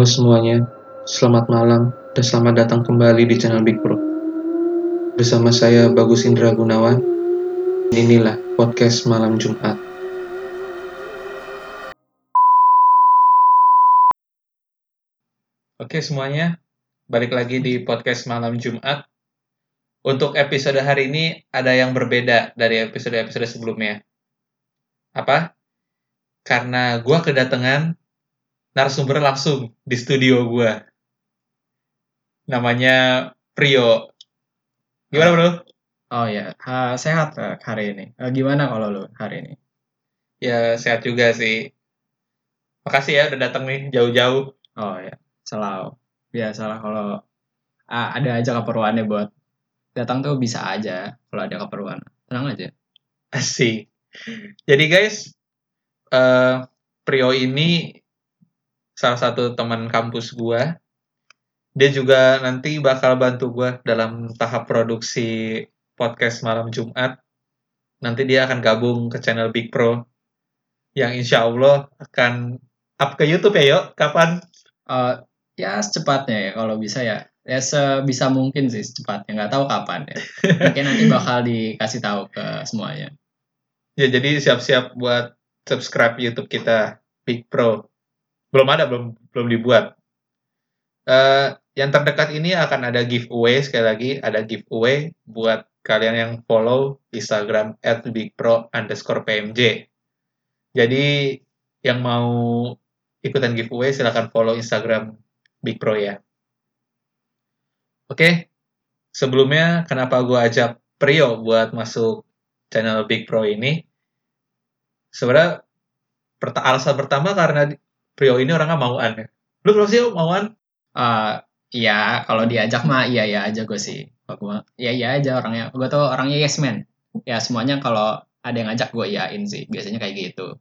Halo semuanya, selamat malam dan selamat datang kembali di channel Big Pro. Bersama saya Bagus Indra Gunawan, inilah podcast malam Jumat. Oke semuanya, balik lagi di podcast malam Jumat. Untuk episode hari ini ada yang berbeda dari episode-episode sebelumnya. Apa? Karena gue kedatangan narasumber langsung di studio gue. Namanya Prio. Gimana bro? Oh ya, ha, sehat eh, hari ini. Eh, gimana kalau lu hari ini? Ya sehat juga sih. Makasih ya udah datang nih jauh-jauh. Oh ya, selalu. Biasalah kalau ah, ada aja keperluannya buat datang tuh bisa aja kalau ada keperluan. Tenang aja. Asik. Jadi guys, eh Prio ini salah satu teman kampus gua. Dia juga nanti bakal bantu gua dalam tahap produksi podcast malam Jumat. Nanti dia akan gabung ke channel Big Pro yang insya Allah akan up ke YouTube ya, yuk. Kapan? Eh, ya secepatnya ya kalau bisa ya. Ya sebisa mungkin sih secepatnya. Nggak tahu kapan ya. Mungkin nanti bakal dikasih tahu ke semuanya. Ya jadi siap-siap buat subscribe YouTube kita Big Pro. Belum ada, belum belum dibuat. Eh, yang terdekat ini akan ada giveaway sekali lagi, ada giveaway buat kalian yang follow Instagram @bigpro underscore pmj. Jadi yang mau ikutan giveaway silahkan follow Instagram Big Pro ya. Oke, sebelumnya kenapa gue ajak Prio buat masuk channel Big Pro ini? Sebenarnya alasan pertama karena Prio ini orangnya mauan ya. Lu kenapa sih mauan? Eh, ya kalau diajak mah iya iya aja gue sih. Kalau gua iya iya aja orangnya. Gue tuh orangnya yes man. Ya semuanya kalau ada yang ngajak gue iyain sih. Biasanya kayak gitu.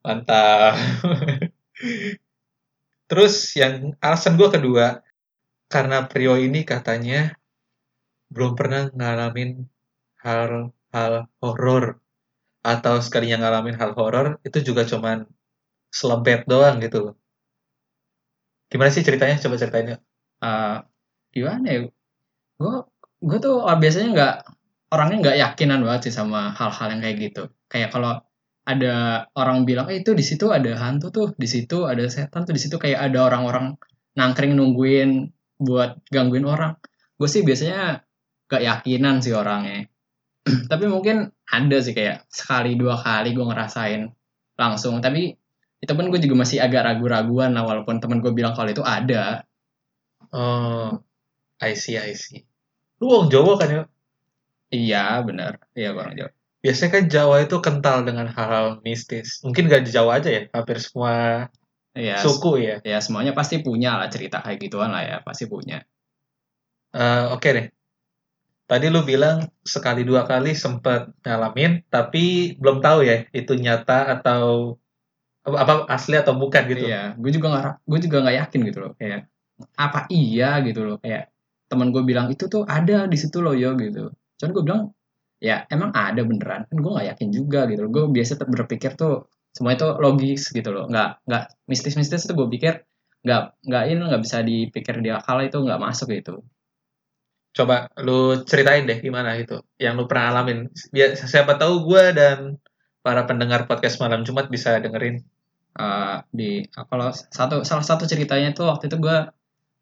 Mantap. Terus yang alasan gue kedua, karena Prio ini katanya belum pernah ngalamin hal-hal horor atau sekalinya ngalamin hal horor itu juga cuman selebet doang gitu loh. Gimana sih ceritanya? Coba ceritain yuk. Eh, gimana ya? Gue gue tuh biasanya nggak orangnya nggak yakinan banget sih sama hal-hal yang kayak gitu. Kayak kalau ada orang bilang, eh itu di situ ada hantu tuh, di situ ada setan tuh, di situ kayak ada orang-orang nangkring nungguin buat gangguin orang. Gue sih biasanya gak yakinan sih orangnya. Tapi mungkin ada sih kayak sekali dua kali gue ngerasain langsung. Tapi itu pun gue juga masih agak ragu-raguan lah walaupun temen gue bilang kalau itu ada. Oh, I see, I see. Lu orang Jawa kan ya? Iya bener, iya orang Jawa. Biasanya kan Jawa itu kental dengan hal-hal mistis. Mungkin gak di Jawa aja ya, hampir semua Iya, suku ya. ya semuanya pasti punya lah cerita kayak gituan lah ya, pasti punya. Eh, Oke deh. Tadi lu bilang sekali dua kali sempet ngalamin, tapi belum tahu ya itu nyata atau apa asli atau bukan gitu. Iya, gue juga nggak, gue juga nggak yakin gitu loh, kayak apa iya gitu loh, kayak teman gue bilang itu tuh ada di situ loh yo gitu. Cuman gue bilang ya emang ada beneran, kan gue nggak yakin juga gitu loh. Gue biasa berpikir tuh semua itu logis gitu loh, nggak nggak mistis-mistis itu gue pikir nggak nggak ini nggak bisa dipikir di akal itu nggak masuk gitu. Coba lu ceritain deh gimana itu yang lu pernah alamin. Biar siapa tahu gua dan para pendengar podcast malam Jumat bisa dengerin. Eh, di kalau satu salah satu ceritanya tuh waktu itu gue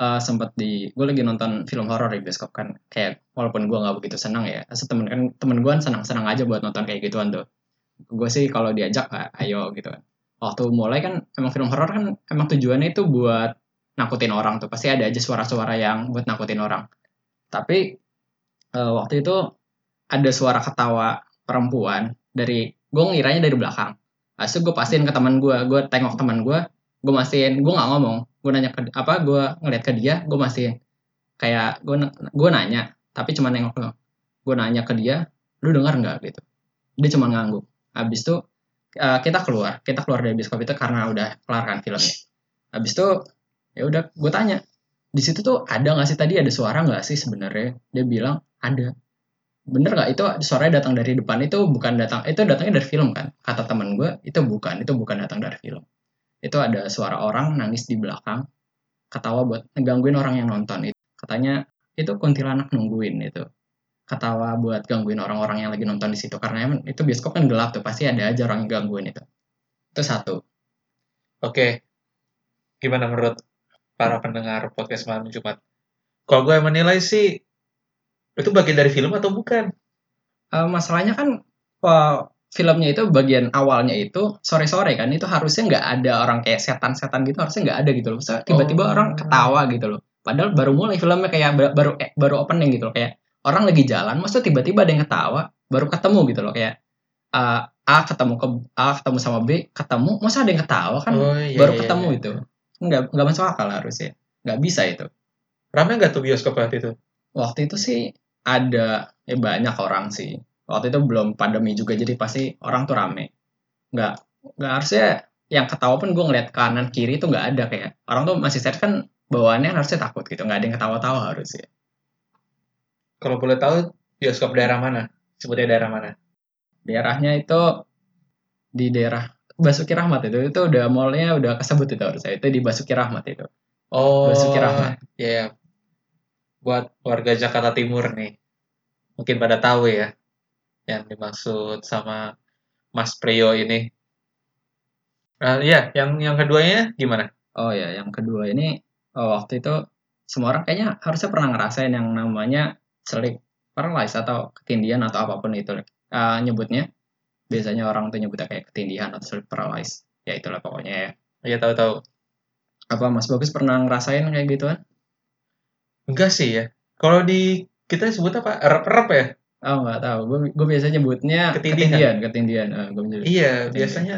eh, sempet di gue lagi nonton film horor di bioskop kan. Kayak walaupun gue nggak begitu senang ya temen kan temen gue senang senang aja buat nonton kayak gituan tuh. Gue sih kalau diajak ah, ayo gitu. Kan waktu mulai kan emang film horor kan emang tujuannya itu buat nakutin orang tuh. Pasti ada aja suara-suara yang buat nakutin orang. Tapi eh, waktu itu ada suara ketawa perempuan dari gue ngiranya dari belakang Habis itu gue pastiin ke teman gue, gue tengok teman gue, gue mastiin, gue nggak ngomong, gue nanya ke apa, gue ngeliat ke dia, gue mastiin, kayak gue gue nanya, tapi cuma nengok doang, gue nanya ke dia, lu dengar nggak? Gitu, dia cuma ngangguk. Habis itu eh, kita keluar, kita keluar dari bioskop itu karena udah kelar kan filmnya. Habis itu ya udah, gue tanya, di situ tuh ada nggak sih? Tadi ada suara nggak sih sebenarnya? Dia bilang ada bener nggak? Itu suaranya datang dari depan. Itu bukan datang itu datangnya dari film kan? Kata teman gue itu bukan itu bukan datang dari film. Itu ada suara orang nangis di belakang ketawa buat ngegangguin orang yang nonton. Itu katanya itu kuntilanak nungguin itu. Ketawa buat gangguin orang-orang yang lagi nonton di situ. Karena emang itu bioskop kan gelap tuh pasti ada aja orang yang gangguin itu. Itu satu. Oke. Gimana menurut para pendengar podcast malam Jumat? Kalau gue menilai sih itu bagian dari film atau bukan? Eh, masalahnya kan eh, filmnya itu bagian awalnya itu sore-sore kan itu harusnya nggak ada orang kayak setan-setan gitu harusnya nggak ada gitu loh tiba-tiba Oh. orang ketawa gitu loh padahal baru mulai filmnya kayak ba- baru eh, baru opening gitu loh kayak orang lagi jalan maksudnya tiba-tiba ada yang ketawa baru ketemu gitu loh kayak eh, A ketemu ke A ketemu sama B ketemu masa ada yang ketawa kan Oh, iya, baru iya, ketemu iya. itu nggak nggak masuk akal harusnya nggak bisa itu Rame nggak tuh bioskop waktu itu? waktu itu sih ada ya banyak orang sih waktu itu belum pandemi juga jadi pasti orang tuh rame nggak nggak harusnya yang ketawa pun gue ngeliat kanan kiri tuh nggak ada kayak orang tuh masih set kan bawaannya harusnya takut gitu nggak ada yang ketawa-tawa harusnya Kalau boleh tahu bioskop daerah mana? Sebutnya daerah mana? daerahnya itu di daerah Basuki Rahmat itu itu udah mallnya udah kesebut itu harusnya itu di Basuki Rahmat itu Oh, Basuki Rahmat. ya ya. Buat warga Jakarta Timur nih, mungkin pada tahu ya yang dimaksud sama Mas Priyo ini. Ah, iya, yang yang keduanya gimana? Oh ya, yang kedua ini oh, waktu itu semua orang kayaknya harusnya pernah ngerasain yang namanya sleep paralysis atau ketindihan atau apa pun itu eh, nyebutnya. Biasanya orang tuh nyebutnya kayak ketindihan atau sleep paralysis. Ya itulah pokoknya ya. Iya tahu-tahu. Apa Mas Bagus pernah ngerasain kayak gituan? Enggak sih ya. Kalau di kita sebut apa? Rep-rep ya? Oh nggak tahu. Gue gue biasanya nyebutnya Ketindihan. ketindihan, ketindihan. Eh, gua Iya, Ketindihan. biasanya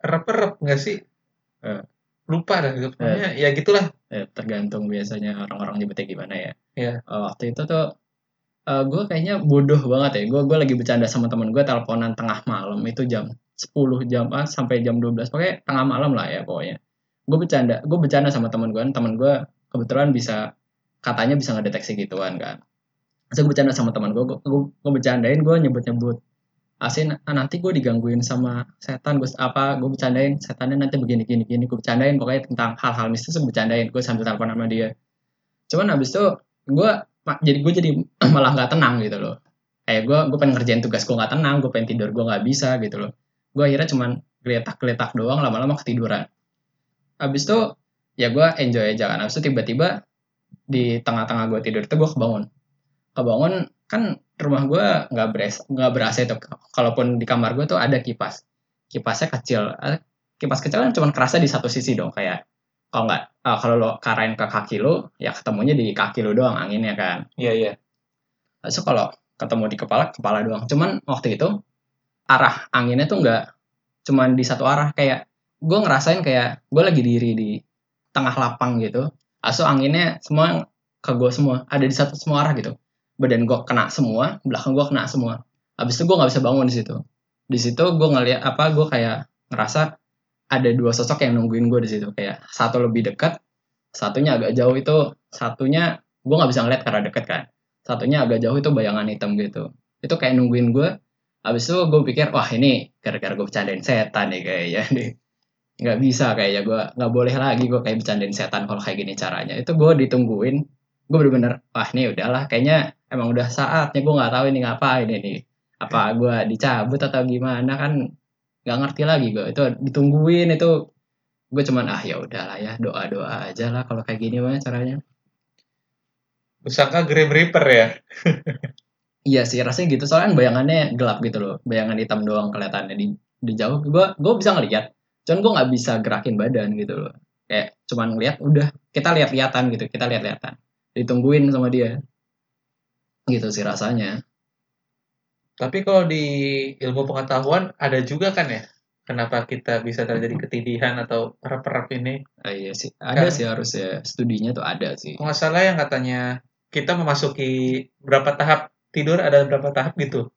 rep-rep nggak sih? Eh. Lupa dah. Pokoknya ya gitulah. eh, tergantung biasanya orang-orang nyebutnya gimana ya. Iya. Eh, waktu itu tuh gue kayaknya bodoh banget ya. Gue gue lagi bercanda sama temen gue teleponan tengah malam itu jam 10 jam ah, sampai jam 12 pokoknya tengah malam lah ya pokoknya. Gue bercanda, gue bercanda sama temen gue, temen gue kebetulan bisa katanya bisa ngedeteksi gituan kan. Terus gue bercanda sama teman gue, gue, bercandain gue nyebut-nyebut asin ah, nanti gue digangguin sama setan gue apa gue bercandain setannya nanti begini gini gini. Gue bercandain pokoknya tentang hal-hal mistis gue bercandain gue sambil telepon sama dia. Cuman abis itu gue jadi gue jadi malah nggak tenang gitu loh. Kayak gue gue pengen ngerjain tugas gue nggak tenang gue pengen tidur gue nggak bisa gitu loh. Gue akhirnya cuman geletak-geletak doang lama-lama ketiduran. Abis itu ya gue enjoy aja kan. Abis itu tiba-tiba di tengah-tengah gue tidur itu gue kebangun. Kebangun kan rumah gue nggak beres nggak ber AC tuh. Kalaupun di kamar gue tuh ada kipas. Kipasnya kecil. Eh, kipas kecil kan cuma kerasa di satu sisi dong kayak kalau nggak ah, kalau lo karain ke kaki lo ya ketemunya di kaki lo doang anginnya kan. Iya, iya. so kalau ketemu di kepala kepala doang. Cuman waktu itu arah anginnya tuh nggak cuman di satu arah. Kayak gue ngerasain kayak gue lagi diri di tengah lapang gitu aso anginnya semua ke gue semua. Ada di satu semua arah gitu. Badan gue kena semua belakang gue kena semua. Habis itu gue nggak bisa bangun di situ. Di situ gue ngeliat apa gue kayak ngerasa ada dua sosok yang nungguin gue di situ. Kayak satu lebih dekat satunya agak jauh itu satunya gue nggak bisa ngeliat karena deket kan. Satunya agak jauh itu bayangan hitam gitu. Itu kayak nungguin gue habis itu gue pikir wah ini gara-gara gue bercandain setan nih kayaknya nih nggak bisa kayaknya gue nggak boleh lagi gue kayak bercandain setan kalau kayak gini caranya. Itu gue ditungguin gue bener-bener wah ini udahlah kayaknya emang udah saatnya gue nggak tahu ini ngapain ini. Apa gue dicabut atau gimana? Kan nggak ngerti lagi gue itu ditungguin itu gue cuman ah ya udahlah ya doa doa aja lah kalau kayak gini mah caranya. Usaka Grim Reaper ya. Iya sih rasanya gitu. Soalnya bayangannya gelap gitu loh. Bayangan hitam doang kelihatannya di di jauh. Gue gue bisa ngeliat cuman gue nggak bisa gerakin badan gitu loh kayak cuman ngeliat udah kita lihat-lihatan gitu kita lihat-lihatan ditungguin sama dia gitu sih rasanya Tapi kalau di ilmu pengetahuan ada juga kan ya? Kenapa kita bisa terjadi ketindihan atau rep-rep ini? Ah, iya sih ada Kan. sih harusnya studinya tuh ada sih nggak salah yang katanya kita memasuki berapa tahap tidur ada berapa tahap gitu.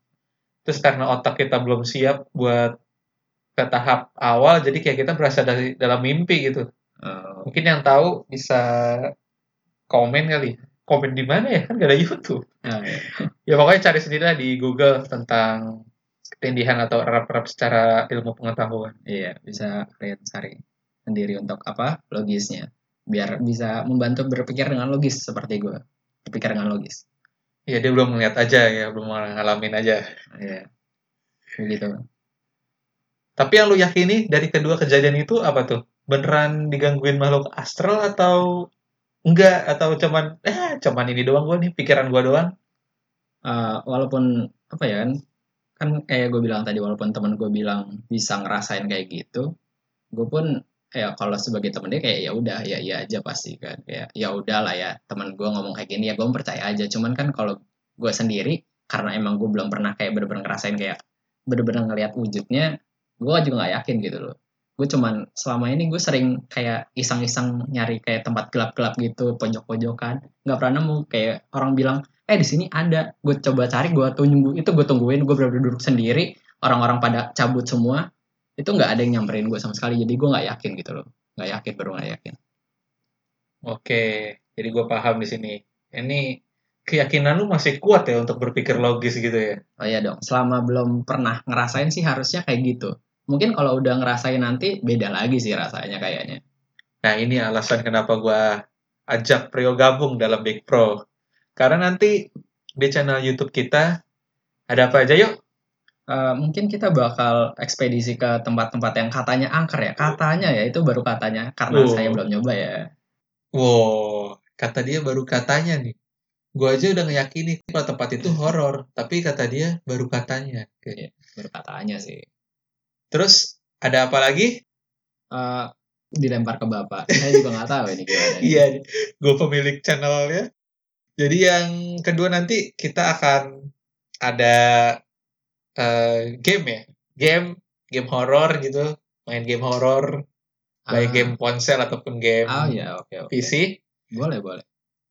Terus karena otak kita belum siap buat ke tahap awal, jadi kayak kita berasa dari dalam mimpi gitu. Eh, Mungkin yang tahu bisa komen kali. Komen di mana ya? Kan gak ada YouTube. ah, iya. Ya pokoknya cari sendiri lah di Google tentang ketindihan atau rep-rep secara ilmu pengetahuan. Iya, bisa kalian cari sendiri untuk apa logisnya biar bisa membantu berpikir dengan logis seperti gue berpikir dengan logis Iya dia belum melihat aja ya, belum ngalamin aja. Iya. begitu Tapi yang lu yakini dari kedua kejadian itu apa tuh? Beneran digangguin makhluk astral atau enggak? Atau cuman eh cuman ini doang gua nih, pikiran gua doang? Eh, walaupun apa ya kan kan kayak gue bilang tadi walaupun teman gue bilang bisa ngerasain kayak gitu gue pun ya kalau sebagai temen dia kayak ya udah ya iya aja pasti kan kayak ya udah lah ya teman gue ngomong kayak gini ya gue percaya aja cuman kan kalau gue sendiri karena emang gue belum pernah kayak bener-bener ngerasain kayak bener-bener ngelihat wujudnya gue juga nggak yakin gitu loh. Gue cuman selama ini gue sering kayak iseng-iseng nyari kayak tempat gelap-gelap gitu pojok-pojokan. Nggak pernah nemu kayak orang bilang eh di sini ada. Gue coba cari gue tunggu itu gue tungguin gue bener duduk sendiri. Orang-orang pada cabut semua. Itu nggak ada yang nyamperin gue sama sekali jadi gue nggak yakin gitu loh. Nggak yakin baru nggak yakin. Oke, jadi gua paham di sini. Ini keyakinan lu masih kuat ya untuk berpikir logis gitu ya. oh iya dong selama belum pernah ngerasain sih harusnya kayak gitu mungkin kalau udah ngerasain nanti beda lagi sih rasanya kayaknya Nah, ini alasan kenapa gua ajak Prio gabung dalam Big Pro. Karena nanti di channel YouTube kita ada apa aja yuk? Eh, mungkin kita bakal ekspedisi ke tempat-tempat yang katanya angker ya katanya ya itu baru katanya karena Oh. saya belum nyoba ya Wow, kata dia baru katanya nih. Gua aja udah ngeyakini kalau tempat itu horor, tapi kata dia baru katanya. Oke. baru katanya sih Terus ada apa lagi? Eh, dilempar ke bapak saya juga nggak tahu ini gimana. Iya, gue pemilik channelnya. Jadi yang kedua nanti kita akan ada eh, game ya, game game horor gitu, main game horor, baik Ah. game ponsel ataupun game oh ya oke oke PC. boleh boleh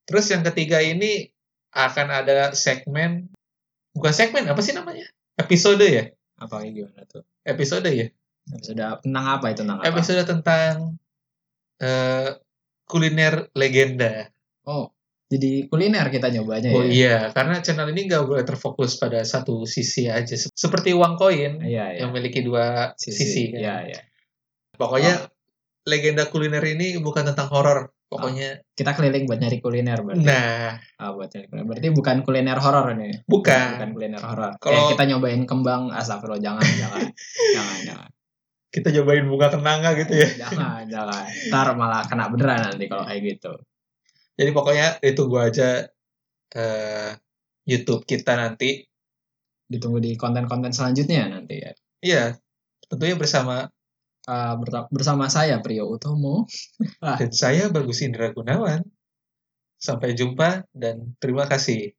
Terus yang ketiga ini akan ada segmen, bukan segmen apa sih namanya? Episode ya, apa gimana tuh episode ya, sudah tentang apa itu tentang apa episode tentang eh, kuliner legenda. oh jadi kuliner kita nyobanya Oh ya iya, karena channel ini nggak boleh terfokus pada satu sisi aja. Sep- Seperti uang koin iya iya yang memiliki dua sisi. kan. iya iya Pokoknya legenda kuliner ini bukan tentang horor. Pokoknya, kita keliling buat nyari kuliner berarti. Nah, Ah, buat nyari kuliner. Berarti bukan kuliner horor ini? Bukan. bukan kuliner horor. Kalau- Kayak kita nyobain kembang. Astagfirullah jangan jangan. Jangan jangan. Kita cobain bunga kenanga gitu ya. jangan jangan. Ntar malah kena beneran nanti kalau kayak gitu. Jadi pokoknya itu gua aja eh, YouTube kita nanti. ditunggu di konten-konten selanjutnya nanti ya? Iya, tentunya bersama Berta- bersama saya Prio Utomo dan saya Bagus Indra Gunawan. Sampai jumpa dan terima kasih.